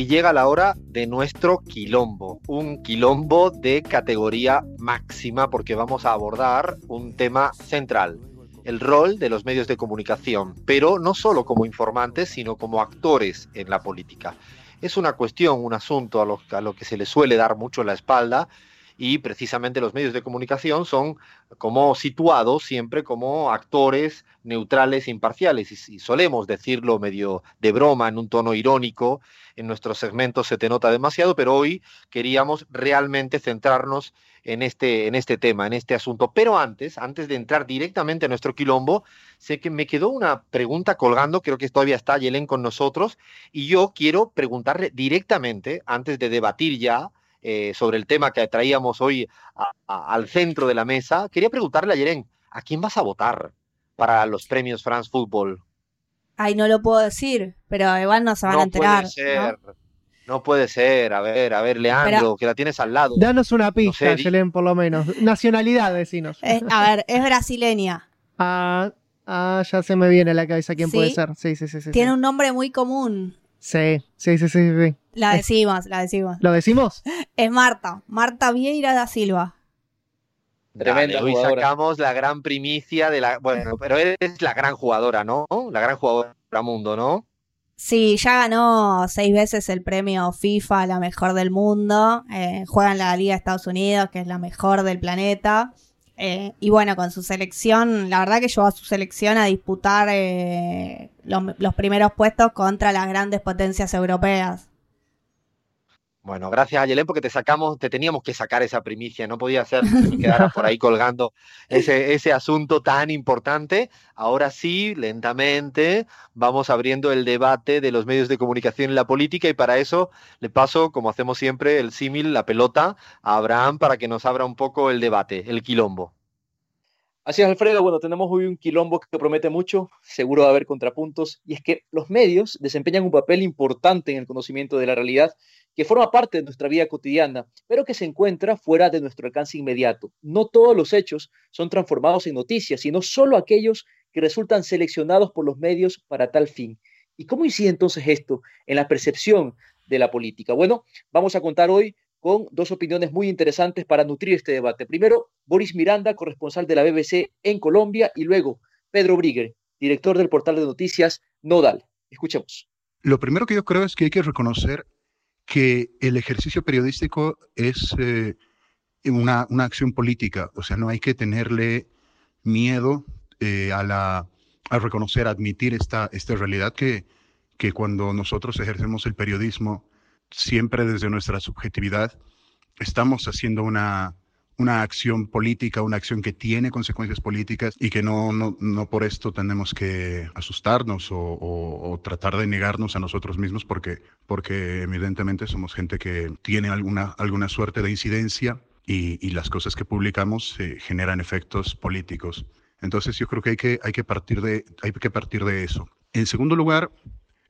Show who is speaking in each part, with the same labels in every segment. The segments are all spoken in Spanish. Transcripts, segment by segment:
Speaker 1: y llega la hora de nuestro quilombo, un quilombo de categoría máxima porque vamos a abordar un tema central, el rol de los medios de comunicación, pero no solo como informantes, sino como actores en la política. Es una cuestión, un asunto a lo, a lo que se le suele dar mucho la espalda y precisamente los medios de comunicación son como situados siempre como actores neutrales e imparciales y, solemos decirlo medio de broma en un tono irónico en nuestros segmentos se te nota demasiado pero hoy queríamos realmente centrarnos en este, en este tema, en este asunto. Pero antes, antes de entrar directamente a nuestro quilombo, sé que me quedó una pregunta colgando, creo que todavía está Yelen con nosotros, y yo quiero preguntarle directamente, antes de debatir ya, eh, sobre el tema que traíamos hoy al centro de la mesa, quería preguntarle a Yeren, ¿a quién vas a votar para los premios France Football?
Speaker 2: Ay, no lo puedo decir, pero igual no se van a enterar.
Speaker 1: Puede ser. ¿no? puede ser, a ver, a ver, Leandro, que la tienes al lado.
Speaker 3: Danos una pista, Yelen, por lo menos. Nacionalidad, decinos.
Speaker 2: Eh, a ver, es brasileña.
Speaker 3: Ah, ah, ya se me viene a la cabeza quién puede ser. Sí, sí, sí, sí.
Speaker 2: Tiene un nombre muy común.
Speaker 3: Sí, sí, sí, sí. sí.
Speaker 2: La decimos, la decimos.
Speaker 3: ¿Lo decimos?
Speaker 2: Es Marta, Marta Vieira da Silva.
Speaker 1: Tremenda hoy sacamos la gran primicia de la. Bueno, pero eres la gran jugadora, ¿no? La gran jugadora mundo, ¿no?
Speaker 2: Sí, ya ganó seis veces el premio FIFA, la mejor del mundo. Eh, juega en la Liga de Estados Unidos, que es la mejor del planeta. Eh, y bueno, con su selección, la verdad que llevó a su selección a disputar eh, los, primeros puestos contra las grandes potencias europeas.
Speaker 1: Bueno, gracias a Yelén porque te sacamos, te teníamos que sacar esa primicia, no podía ser que quedara por ahí colgando ese, ese asunto tan importante. Ahora sí, lentamente, vamos abriendo el debate de los medios de comunicación en la política y para eso le paso, como hacemos siempre, el símil, la pelota a Abraham para que nos abra un poco el debate, el quilombo.
Speaker 4: Así es, Alfredo. Bueno, tenemos hoy un quilombo que promete mucho, seguro va a haber contrapuntos, y es que los medios desempeñan un papel importante en el conocimiento de la realidad que forma parte de nuestra vida cotidiana, pero que se encuentra fuera de nuestro alcance inmediato. No todos los hechos son transformados en noticias, sino solo aquellos que resultan seleccionados por los medios para tal fin. ¿Y cómo incide entonces esto en la percepción de la política? Bueno, vamos a contar hoy con dos opiniones muy interesantes para nutrir este debate. Primero, Boris Miranda, corresponsal de la BBC en Colombia, y luego Pedro Brigger, director del portal de noticias Nodal. Escuchemos.
Speaker 5: Lo primero que yo creo es que hay que reconocer que el ejercicio periodístico es eh, una, acción política, o sea, no hay que tenerle miedo eh, a, la, a reconocer, admitir esta, esta realidad que, que cuando nosotros ejercemos el periodismo siempre desde nuestra subjetividad, estamos haciendo una, una acción política, una acción que tiene consecuencias políticas y que no, no, no por esto tenemos que asustarnos o, tratar de negarnos a nosotros mismos porque, porque evidentemente somos gente que tiene alguna, alguna suerte de incidencia y, y las cosas que publicamos eh, generan efectos políticos. Entonces yo creo que hay que, hay que, partir de, hay que partir de eso. En segundo lugar,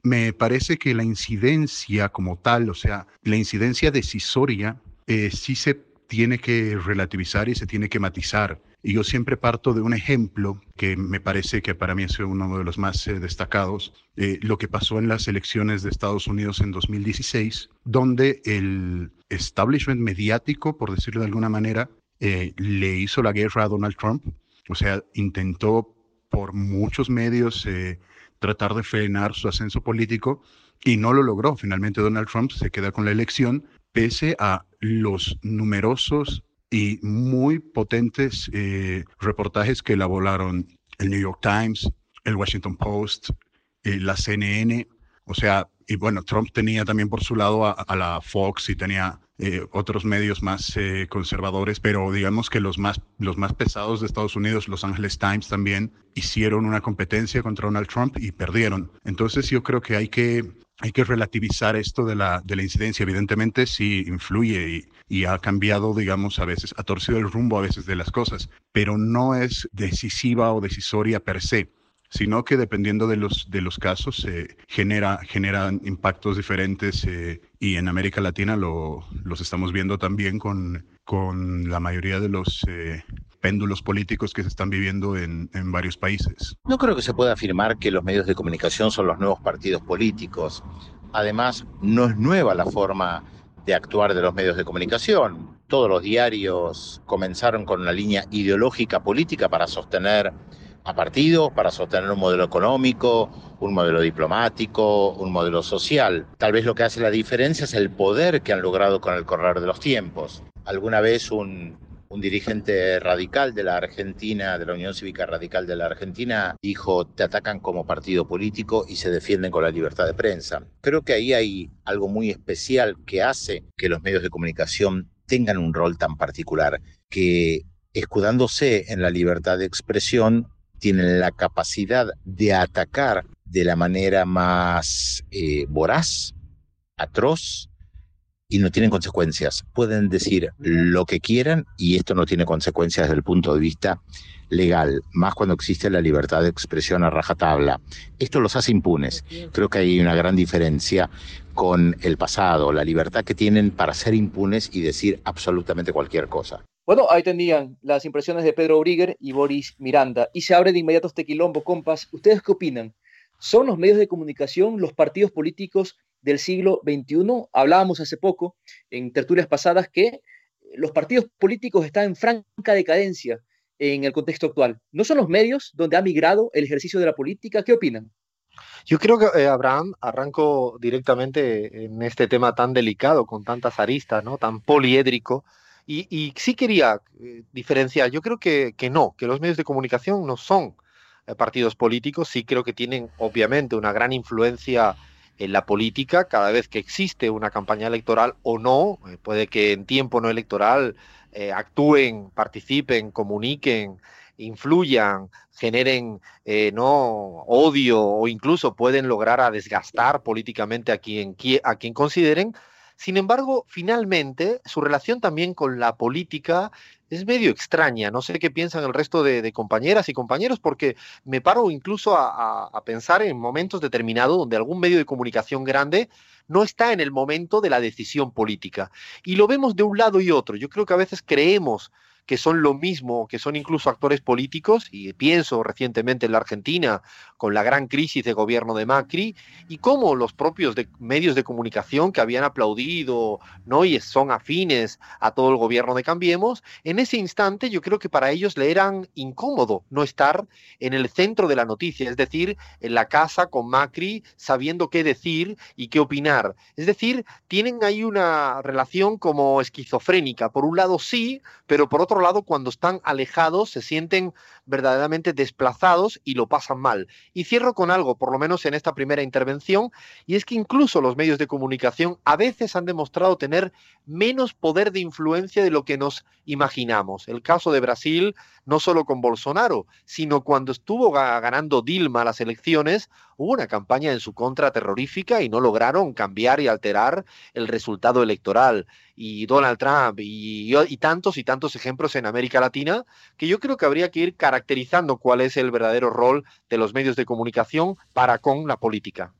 Speaker 5: me parece que la incidencia como tal, o sea, la incidencia decisoria, eh, sí se tiene que relativizar y se tiene que matizar. Y yo siempre parto de un ejemplo que me parece que para mí es uno de los más eh, destacados, eh, lo que pasó en las elecciones de Estados Unidos en 2016, donde el establishment mediático, por decirlo de alguna manera, le hizo la guerra a Donald Trump. O sea, intentó por muchos medios tratar de frenar su ascenso político y no lo logró. Finalmente Donald Trump se queda con la elección pese a los numerosos y muy potentes eh, reportajes que elaboraron el New York Times, el Washington Post, eh, la CNN. O sea, y bueno, Trump tenía también por su lado a la Fox y tenía eh, otros medios más eh, conservadores, pero digamos que los más, los más pesados de Estados Unidos, Los Angeles Times también, hicieron una competencia contra Donald Trump y perdieron. Entonces yo creo que hay que, hay que relativizar esto de la, de la incidencia. Evidentemente sí influye y, y ha cambiado, digamos, a veces, ha torcido el rumbo a veces de las cosas, pero no es decisiva o decisoria per se sino que dependiendo de los, de los casos eh, genera, generan impactos diferentes eh, y en América Latina lo, los estamos viendo también con, con la mayoría de los eh, péndulos políticos que se están viviendo en, en, varios países.
Speaker 6: No creo que se pueda afirmar que los medios de comunicación son los nuevos partidos políticos. Además, no es nueva la forma de actuar de los medios de comunicación. Todos los diarios comenzaron con una línea ideológica política para sostener a partidos, para sostener un modelo económico, un modelo diplomático, un modelo social. Tal vez lo que hace la diferencia es el poder que han logrado con el correr de los tiempos. Alguna vez un, un dirigente radical de la Argentina, de la Unión Cívica Radical de la Argentina, dijo, te atacan como partido político y se defienden con la libertad de prensa. Creo que ahí hay algo muy especial que hace que los medios de comunicación tengan un rol tan particular, que escudándose en la libertad de expresión, tienen la capacidad de atacar de la manera más eh, voraz, atroz, y no tienen consecuencias. Pueden decir lo que quieran y esto no tiene consecuencias desde el punto de vista legal, más cuando existe la libertad de expresión a rajatabla. Esto los hace impunes. Creo que hay una gran diferencia con el pasado, la libertad que tienen para ser impunes y decir absolutamente cualquier cosa.
Speaker 4: Bueno, ahí tenían las impresiones de Pedro Brigger y Boris Miranda. Y se abre de inmediato este quilombo, compas. ¿Ustedes qué opinan? ¿Son los medios de comunicación, los partidos políticos del siglo XXI. Hablábamos hace poco en tertulias pasadas que los partidos políticos están en franca decadencia en el contexto actual. ¿No son los medios donde ha migrado el ejercicio de la política? ¿Qué opinan?
Speaker 1: Yo creo que, eh, Abraham, arranco directamente en este tema tan delicado, con tantas aristas, ¿no? tan poliédrico. Y, sí quería eh, diferenciar, yo creo que, que, no, que los medios de comunicación no son eh, partidos políticos, sí creo que tienen obviamente una gran influencia en la política, cada vez que existe una campaña electoral o no, eh, puede que en tiempo no electoral actúen, participen, comuniquen, influyan, generen no odio o incluso pueden lograr a desgastar políticamente a quien, a quien consideren. Sin embargo, finalmente, su relación también con la política es medio extraña. No sé qué piensan el resto de, compañeras y compañeros, porque me paro incluso a, pensar en momentos determinados donde algún medio de comunicación grande no está en el momento de la decisión política. Y lo vemos de un lado y otro. Yo creo que a veces creemos que son lo mismo, que son incluso actores políticos, y pienso recientemente en la Argentina con la gran crisis de gobierno de Macri, y cómo los propios medios de comunicación que habían aplaudido ¿no? y son afines a todo el gobierno de Cambiemos, en ese instante yo creo que para ellos le eran incómodo no estar en el centro de la noticia, es decir, en la casa con Macri sabiendo qué decir y qué opinar. Es decir, tienen ahí una relación como esquizofrénica. Por un lado sí, pero por lado, cuando están alejados, se sienten verdaderamente desplazados y lo pasan mal. Y cierro con algo, por lo menos en esta primera intervención, y es que incluso los medios de comunicación a veces han demostrado tener menos poder de influencia de lo que nos imaginamos. El caso de Brasil, no solo con Bolsonaro, sino cuando estuvo ganando Dilma las elecciones, hubo una campaña en su contra terrorífica y no lograron cambiar y alterar el resultado electoral. Y Donald Trump y tantos y tantos ejemplos en América Latina que yo creo que habría que ir caracterizando cuál es el verdadero rol de los medios de comunicación para con la política.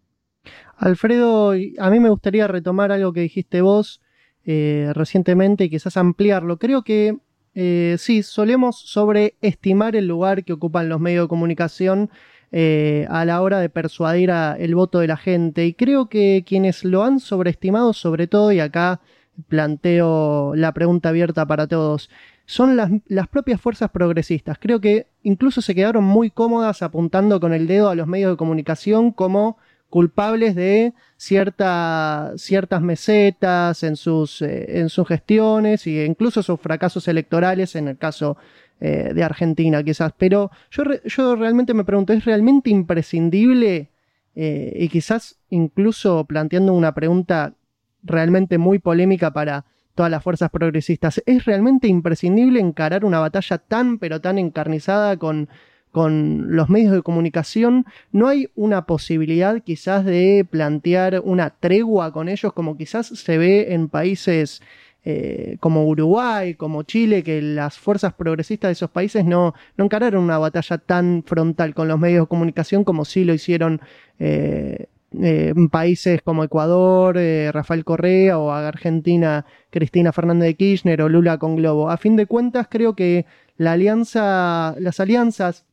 Speaker 3: Alfredo, a mí me gustaría retomar algo que dijiste vos eh, recientemente y quizás ampliarlo. Creo que eh, sí, solemos sobreestimar el lugar que ocupan los medios de comunicación eh, a la hora de persuadir el voto de la gente. Y creo que quienes lo han sobreestimado, sobre todo, y acá planteo la pregunta abierta para todos, son las, las, propias fuerzas progresistas. Creo que incluso se quedaron muy cómodas apuntando con el dedo a los medios de comunicación como culpables de cierta, ciertas mesetas en sus, eh, en sus gestiones e incluso sus fracasos electorales en el caso eh, de Argentina quizás. Pero yo, yo realmente me pregunto, ¿es realmente imprescindible eh, y quizás incluso planteando una pregunta realmente muy polémica para todas las fuerzas progresistas. ¿Es realmente imprescindible encarar una batalla tan pero tan encarnizada con, con los medios de comunicación? ¿No hay una posibilidad quizás de plantear una tregua con ellos como quizás se ve en países eh, como Uruguay, como Chile, que las fuerzas progresistas de esos países no, no encararon una batalla tan frontal con los medios de comunicación como sí lo hicieron eh, eh, países como Ecuador, eh, Rafael Correa o Argentina, Cristina Fernández de Kirchner o Lula con Globo. A fin de cuentas, creo que la alianza, las alianzas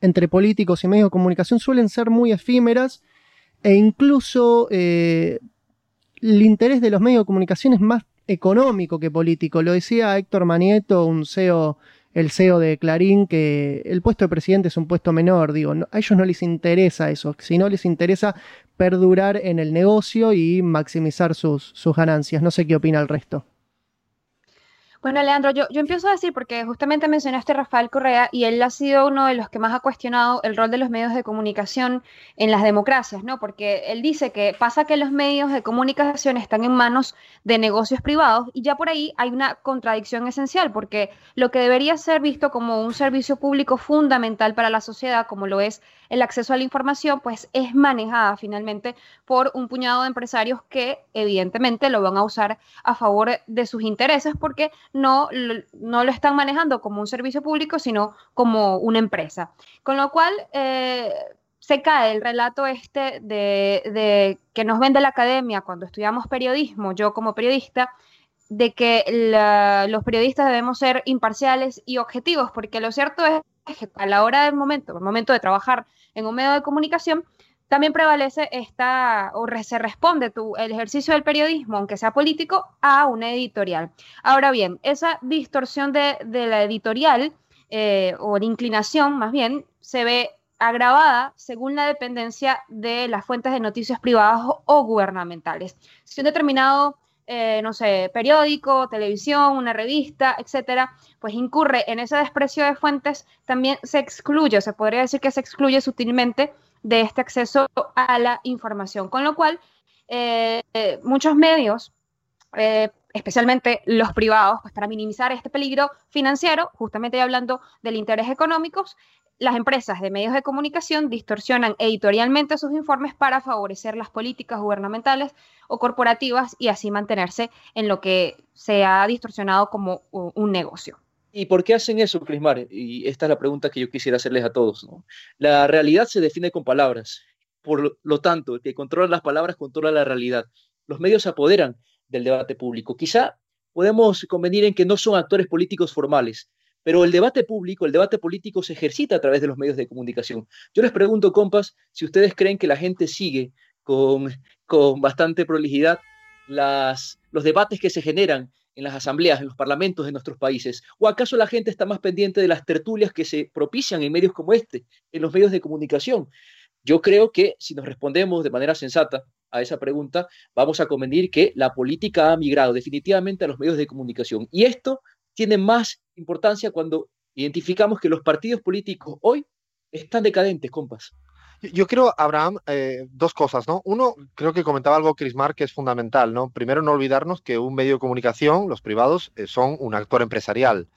Speaker 3: entre políticos y medios de comunicación suelen ser muy efímeras e incluso eh, el interés de los medios de comunicación es más económico que político. Lo decía Héctor Manieto, un CEO, el CEO de Clarín, que el puesto de presidente es un puesto menor. Digo, a ellos no les interesa eso, sino les interesa perdurar en el negocio y maximizar sus, sus ganancias. No sé qué opina el resto.
Speaker 7: Bueno, Leandro, yo, yo empiezo a decir, porque justamente mencionaste a Rafael Correa y él ha sido uno de los que más ha cuestionado el rol de los medios de comunicación en las democracias, ¿no? Porque él dice que pasa que los medios de comunicación están en manos de negocios privados y ya por ahí hay una contradicción esencial, porque lo que debería ser visto como un servicio público fundamental para la sociedad, como lo es el acceso a la información, pues es manejada finalmente por un puñado de empresarios que evidentemente lo van a usar a favor de sus intereses porque no, no lo están manejando como un servicio público, sino como una empresa. Con lo cual, eh, se cae el relato este de, que nos vende la academia cuando estudiamos periodismo, yo como periodista, de que los periodistas debemos ser imparciales y objetivos, porque lo cierto es a la hora del momento, el momento de trabajar en un medio de comunicación, también prevalece esta, o se responde el ejercicio del periodismo, aunque sea político, a una editorial. Ahora bien, esa distorsión de, la editorial, eh, o inclinación más bien, se ve agravada según la dependencia de las fuentes de noticias privadas o, gubernamentales. Si un determinado eh, no sé, periódico, televisión, una revista, etcétera, pues incurre en ese desprecio de fuentes, también se excluye, se podría decir que se excluye sutilmente de este acceso a la información. Con lo cual, eh, muchos medios, eh, especialmente los privados, pues para minimizar este peligro financiero, justamente hablando del interés económico, las empresas de medios de comunicación distorsionan editorialmente sus informes para favorecer las políticas gubernamentales o corporativas y así mantenerse en lo que se ha distorsionado como un negocio.
Speaker 4: ¿Y por qué hacen eso, Crismar? Y esta es la pregunta que yo quisiera hacerles a todos. La realidad se define con palabras. Por lo tanto, el que controla las palabras controla la realidad. Los medios se apoderan del debate público. Quizá podemos convenir en que no son actores políticos formales, pero el debate público, el debate político se ejercita a través de los medios de comunicación. Yo les pregunto, compas, si ustedes creen que la gente sigue con, con bastante prolijidad las, los debates que se generan en las asambleas, en los parlamentos de nuestros países? ¿O acaso la gente está más pendiente de las tertulias que se propician en medios como este, en los medios de comunicación? Yo creo que si nos respondemos de manera sensata a esa pregunta, vamos a convenir que la política ha migrado definitivamente a los medios de comunicación. Y esto tiene más importancia cuando identificamos que los partidos políticos hoy están decadentes, compas.
Speaker 1: Yo quiero, Abraham, eh, dos cosas, ¿no? Uno, creo que comentaba algo Chris Mark que es fundamental, ¿no? Primero, no olvidarnos que un medio de comunicación, los privados, eh, son un actor empresarial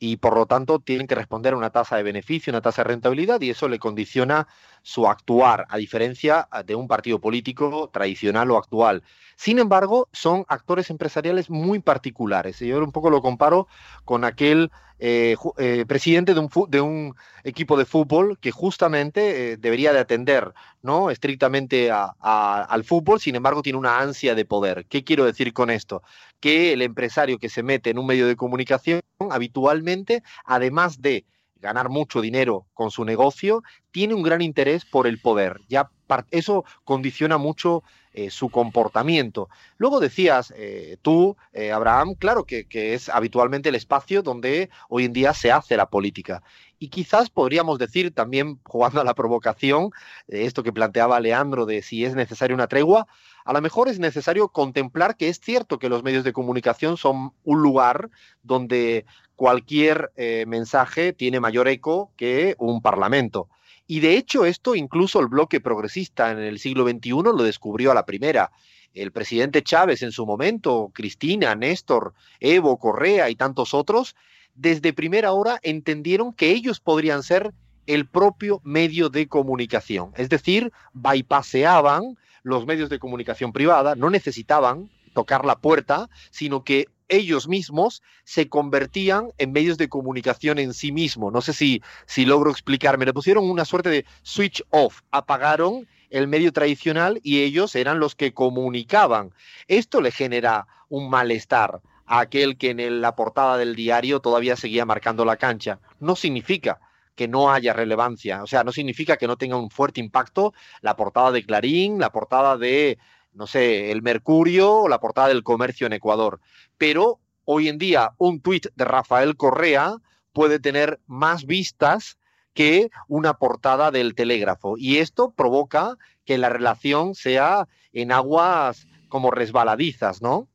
Speaker 1: y por lo tanto tienen que responder a una tasa de beneficio, una tasa de rentabilidad y eso le condiciona su actuar, a diferencia de un partido político tradicional o actual. Sin embargo, son actores empresariales muy particulares. Yo un poco lo comparo con aquel eh, eh, presidente de un, equipo de fútbol que justamente eh, debería de atender ¿no? estrictamente al fútbol, sin embargo tiene una ansia de poder. ¿Qué quiero decir con esto? Que el empresario que se mete en un medio de comunicación habitualmente, además de ganar mucho dinero con su negocio, tiene un gran interés por el poder. Ya eso condiciona mucho eh, su comportamiento. Luego decías eh, tú, eh, Abraham, claro que, que, es habitualmente el espacio donde hoy en día se hace la política. Y quizás podríamos decir también, jugando a la provocación, esto que planteaba Leandro de si es necesaria una tregua, a lo mejor es necesario contemplar que es cierto que los medios de comunicación son un lugar donde cualquier mensaje tiene mayor eco que un parlamento. Y de hecho esto incluso el bloque progresista en el siglo XXI lo descubrió a la primera. El presidente Chávez en su momento, Cristina, Néstor, Evo, Correa y tantos otros, desde primera hora entendieron que ellos podrían ser el propio medio de comunicación. Es decir, bypaseaban los medios de comunicación privada, no necesitaban tocar la puerta, sino que ellos mismos se convertían en medios de comunicación en sí mismos. No sé si, si logro explicarme. Le pusieron una suerte de switch off, apagaron el medio tradicional y ellos eran los que comunicaban. Esto le genera un malestar a aquel que en la portada del diario todavía seguía marcando la cancha. No significa que no haya relevancia. O sea, no significa que no tenga un fuerte impacto la portada de Clarín, la portada de, no sé, el Mercurio o la portada del Comercio en Ecuador. Pero hoy en día un tuit de Rafael Correa puede tener más vistas que una portada del telégrafo. Y esto provoca que la relación sea en aguas como resbaladizas, ¿no?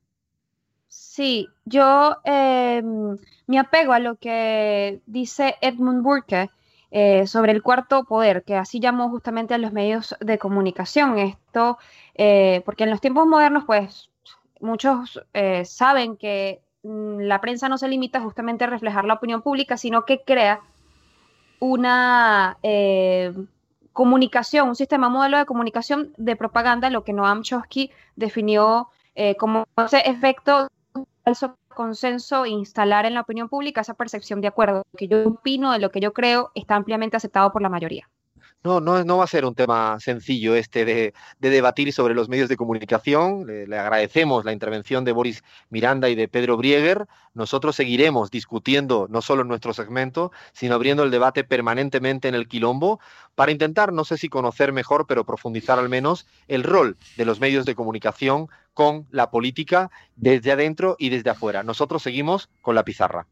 Speaker 7: Sí, yo em, me apego a lo que dice Edmund Burke eh, sobre el cuarto poder, que así llamó justamente a los medios de comunicación. Esto, eh, porque en los tiempos modernos, pues muchos eh, saben que mm, la prensa no se limita justamente a reflejar la opinión pública, sino que crea una comunicación, un sistema modelo de comunicación de propaganda, lo que Noam Chomsky definió como ese efecto falso consenso instalar en la opinión pública esa percepción de acuerdo. Que yo opino, de lo que yo creo, está ampliamente aceptado por la mayoría.
Speaker 1: No, no, no va a ser un tema sencillo este de, debatir sobre los medios de comunicación. Le, agradecemos la intervención de Boris Miranda y de Pedro Brieger. Nosotros seguiremos discutiendo no solo en nuestro segmento, sino abriendo el debate permanentemente en el quilombo para intentar, no sé si conocer mejor, pero profundizar al menos el rol de los medios de comunicación con la política desde adentro y desde afuera. Nosotros seguimos con la pizarra.